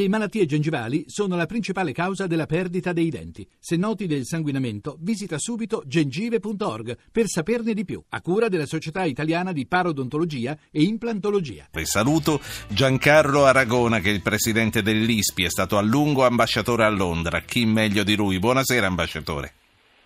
Le malattie gengivali sono la principale causa della perdita dei denti. Se noti del sanguinamento, visita subito gengive.org per saperne di più, a cura della Società Italiana di Parodontologia e Implantologia. Saluto Giancarlo Aragona, che è il presidente dell'ISPI, è stato a lungo ambasciatore a Londra. Chi meglio di lui? Buonasera, ambasciatore.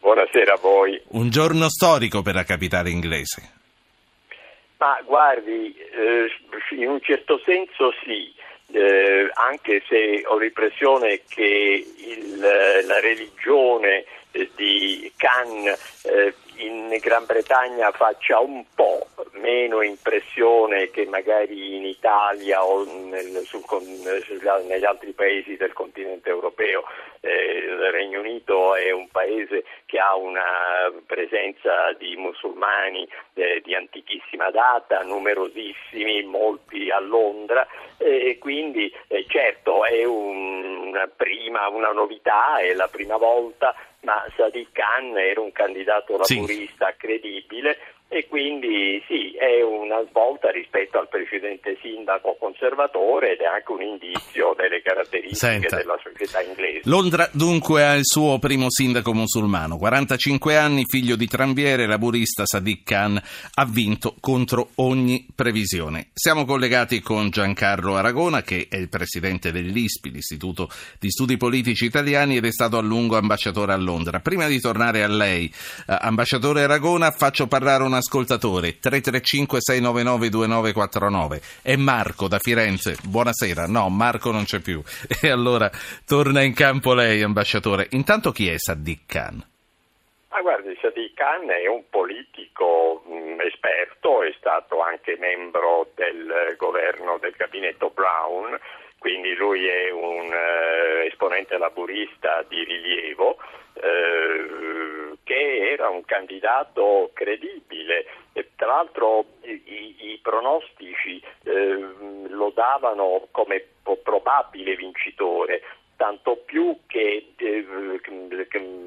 Buonasera a voi. Un giorno storico per la capitale inglese. Ma guardi, eh, in un certo senso sì eh, anche se ho l'impressione che il, la religione eh, di Khan eh, in Gran Bretagna faccia un po' meno impressione che magari in Italia o nel, sul, negli altri paesi del continente europeo. Eh, il Regno Unito è un paese che ha una presenza di musulmani eh, di antichissima data, numerosissimi, molti a Londra e quindi eh, certo è un, una, prima, una novità, è la prima volta ma Sadiq Khan era un candidato laburista sì. credibile e quindi sì, è una svolta rispetto al precedente sindaco conservatore ed è anche un indizio delle caratteristiche Senta. della società inglese. Londra dunque ha il suo primo sindaco musulmano, 45 anni, figlio di tramviere, laburista Sadiq Khan, ha vinto contro ogni previsione. Siamo collegati con Giancarlo Aragona che è il presidente dell'ISPI, l'Istituto di Studi Politici Italiani ed è stato a lungo ambasciatore a Londra. Prima di tornare a lei, eh, ambasciatore Aragona, faccio parlare una ascoltatore 335 699 2949 è Marco da Firenze buonasera no Marco non c'è più e allora torna in campo lei ambasciatore intanto chi è Sadiq Khan? Ah, guardi, Sadiq Khan è un politico mh, mm, esperto, è stato anche membro del governo del gabinetto Brown, quindi lui è un uh, esponente laburista di rilievo. Uh, che era un candidato credibile. E, tra l'altro i, i pronostici eh, lo davano come probabile vincitore, tanto più che eh,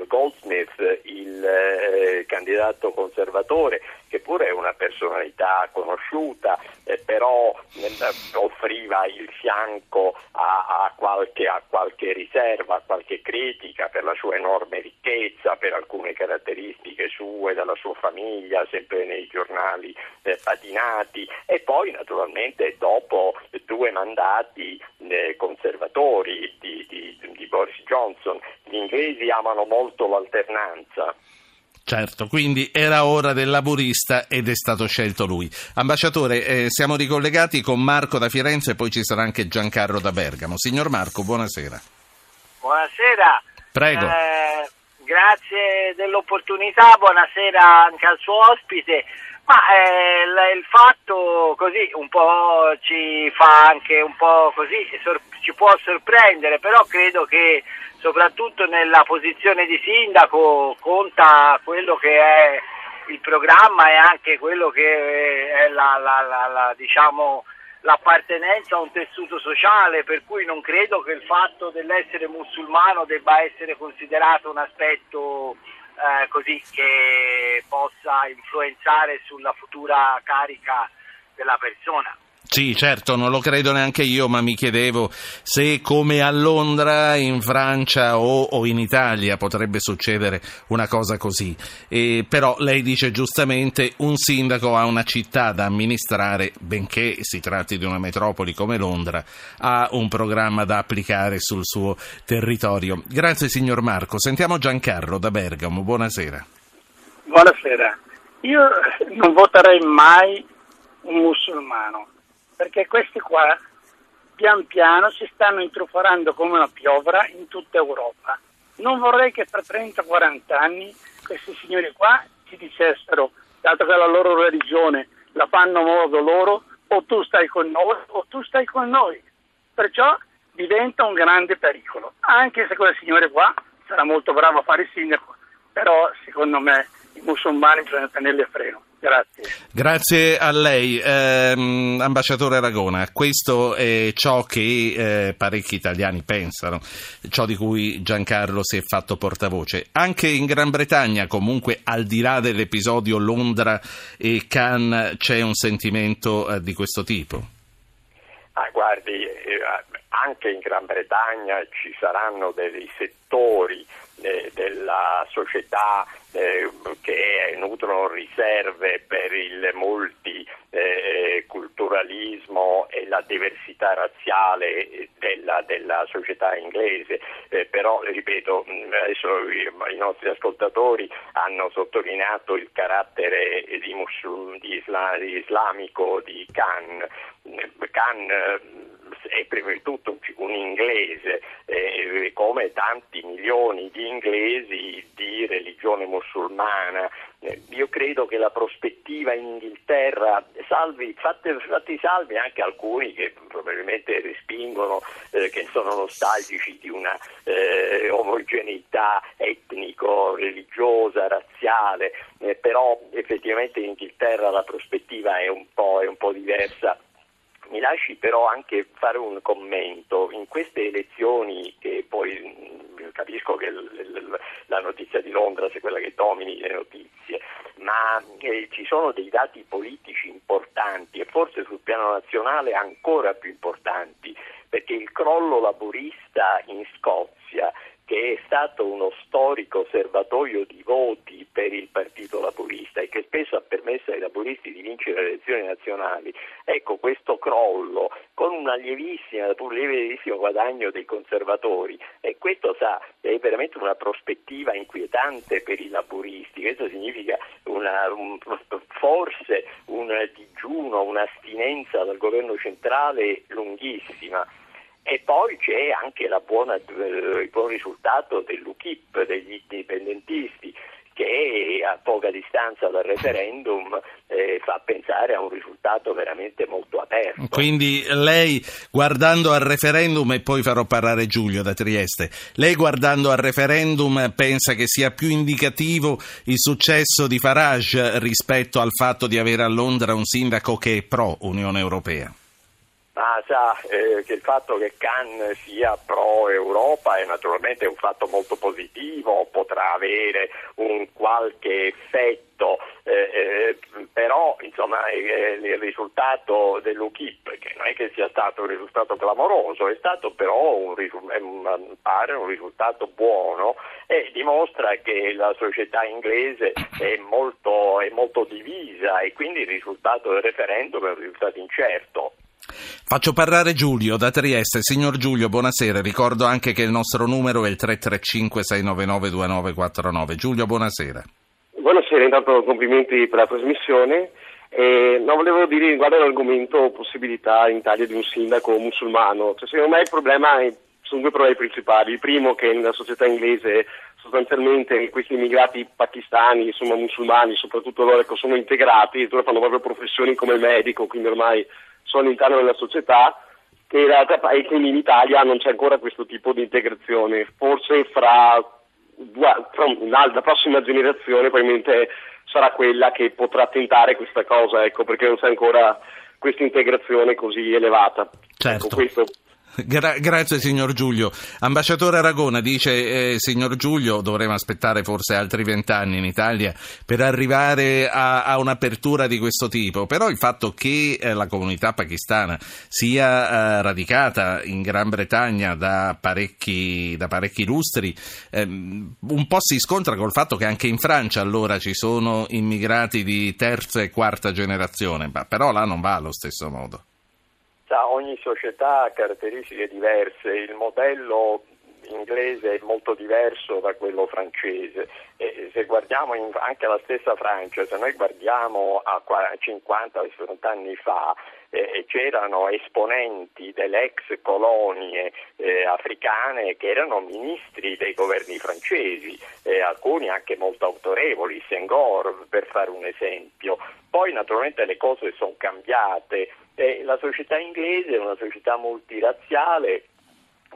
Goldsmith, il eh, candidato conservatore, che pure è una personalità conosciuta, eh, però offriva il fianco a, qualche, a, qualche, riserva, a qualche critica per la sua enorme ricchezza, per alcune caratteristiche sue, della sua famiglia, sempre nei giornali patinati. E poi naturalmente dopo due mandati conservatori di, di Boris Johnson, gli inglesi amano molto l'alternanza. Certo, quindi era ora del laburista ed è stato scelto lui. Ambasciatore, eh, siamo ricollegati con Marco da Firenze e poi ci sarà anche Giancarlo da Bergamo. Signor Marco, buonasera. Buonasera. Prego. Eh, grazie dell'opportunità, buonasera anche al suo ospite. Ma eh, il fatto così un po' ci fa anche un po' così, ci può sorprendere, però credo che soprattutto nella posizione di sindaco conta quello che è il programma e anche quello che è la, la, la, la diciamo, l'appartenenza a un tessuto sociale, per cui non credo che il fatto dell'essere musulmano debba essere considerato un aspetto eh, così che possa influenzare sulla futura carica della persona. Sì, certo, non lo credo neanche io, ma mi chiedevo se come a Londra, in Francia o, o in Italia potrebbe succedere una cosa così. E, però lei dice giustamente un sindaco ha una città da amministrare, benché si tratti di una metropoli come Londra, ha un programma da applicare sul suo territorio. Grazie signor Marco. Sentiamo Giancarlo da Bergamo. Buonasera. Buonasera. Io non voterei mai un musulmano perché questi qua pian piano si stanno intrufolando come una piovra in tutta Europa. Non vorrei che tra 30-40 anni questi signori qua ci dicessero, dato che la loro religione la fanno a modo loro, o tu stai con noi o tu stai con noi. Perciò diventa un grande pericolo, anche se quel signore qua sarà molto bravo a fare il sindaco, però secondo me musulmani bisogna tenerli a freno. Grazie. Grazie a lei, eh, ambasciatore Aragona. Questo è ciò che eh, parecchi italiani pensano, ciò di cui Giancarlo si è fatto portavoce. Anche in Gran Bretagna, comunque, al di là dell'episodio Londra e Cannes, c'è un sentimento eh, di questo tipo? Ah, guardi, eh, anche in Gran Bretagna ci saranno dei settori eh, della società eh, che nutrono riserve per il multiculturalismo e la diversità razziale della, della società inglese, eh, però ripeto, i nostri ascoltatori hanno sottolineato il carattere di muslim, di isla, di islamico di Khan. Khan è prima di tutto un inglese, eh, come tanti milioni di inglesi di religione musulmana. Eh, io credo che la prospettiva in Inghilterra, salvi, fatti, fatti salvi anche alcuni che probabilmente respingono, eh, che sono nostalgici di una eh, omogeneità etnico-religiosa, razziale, eh, però effettivamente in Inghilterra la prospettiva è un po', è un po diversa mi lasci però anche fare un commento. In queste elezioni, che poi mm, capisco che la notizia di Londra sia quella che domini le notizie, ma eh, ci sono dei dati politici importanti e forse sul piano nazionale ancora più importanti, perché il crollo laburista in Scozia che è stato uno storico serbatoio di voti per il Partito Laburista e che spesso ha permesso ai laburisti di vincere le elezioni nazionali, ecco questo crollo con un lievissimo, guadagno dei conservatori. E questo sa, è veramente una prospettiva inquietante per i laburisti, questo significa una, un, forse un digiuno, un'astinenza dal governo centrale lunghissima. E poi c'è anche buona, eh, il buon risultato dell'UKIP, degli indipendentisti, che a poca distanza dal referendum eh, fa pensare a un risultato veramente molto aperto. Quindi lei guardando al referendum, e poi farò parlare Giulio da Trieste, lei guardando al referendum pensa che sia più indicativo il successo di Farage rispetto al fatto di avere a Londra un sindaco che è pro Unione Europea? Ma sa eh, che il fatto che Cannes sia pro-Europa è naturalmente un fatto molto positivo, potrà avere un qualche effetto, eh, eh, però insomma, eh, il risultato dell'UKIP, che non è che sia stato un risultato clamoroso, è stato però un, un, pare un risultato buono e dimostra che la società inglese è molto, è molto divisa e quindi il risultato del referendum è un risultato incerto. Faccio parlare Giulio da Trieste. Signor Giulio, buonasera. Ricordo anche che il nostro numero è il 335-699-2949. Giulio, buonasera. Buonasera, intanto complimenti per la trasmissione. Eh, no, volevo dire riguardo all'argomento possibilità in Italia di un sindaco musulmano. Cioè, secondo me il problema è, sono due problemi principali. Il primo che nella società inglese sostanzialmente questi immigrati pakistani, insomma musulmani, soprattutto loro, ecco, sono integrati, addirittura fanno proprio professioni come medico, quindi ormai sono all'interno della società che in realtà in Italia non c'è ancora questo tipo di integrazione. Forse fra, fra la prossima generazione probabilmente sarà quella che potrà tentare questa cosa, ecco, perché non c'è ancora questa integrazione così elevata. Certo. Ecco, questo Gra- grazie signor Giulio. Ambasciatore Aragona dice, eh, signor Giulio, dovremo aspettare forse altri vent'anni in Italia per arrivare a, a, un'apertura di questo tipo, però il fatto che eh, la comunità pakistana sia eh, radicata in Gran Bretagna da parecchi, da parecchi lustri, ehm, un po' si scontra col fatto che anche in Francia allora ci sono immigrati di terza e quarta generazione, ma però là non va allo stesso modo ogni società ha caratteristiche diverse, il modello inglese è molto diverso da quello francese. E se guardiamo in, anche la stessa Francia, se noi guardiamo a 50-60 anni fa, eh, c'erano esponenti delle ex colonie eh, africane che erano ministri dei governi francesi, eh, alcuni anche molto autorevoli, Senghor per fare un esempio. Poi naturalmente le cose sono cambiate, la società inglese è una società multirazziale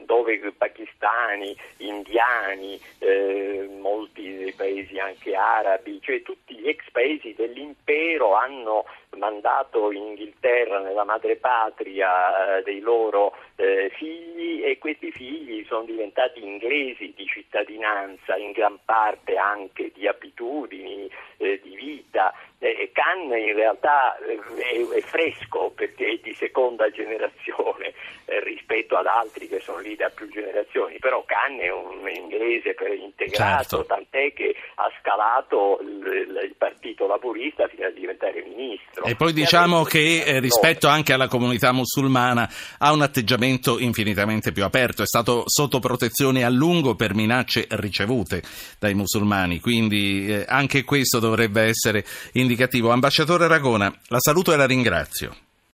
dove pakistani, indiani, eh, molti dei paesi anche arabi, cioè tutti gli ex paesi dell'impero hanno mandato in Inghilterra nella madrepatria eh, dei loro eh, figli e questi figli sono diventati inglesi di cittadinanza, in gran parte anche di abitudini, eh, di vita. Eh, Cannes in realtà eh, è, è, fresco perché è di seconda generazione eh, rispetto ad altri che sono lì da più generazioni, però Cannes è un inglese per integrato, certo. tant'è che ha scalato il, il, Partito Laburista fino a diventare ministro. E poi diciamo che eh, rispetto anche alla comunità musulmana ha un atteggiamento infinitamente più aperto, è stato sotto protezione a lungo per minacce ricevute dai musulmani, quindi eh, anche questo dovrebbe essere indicativo. Ambasciatore Ragona, la saluto e la ringrazio.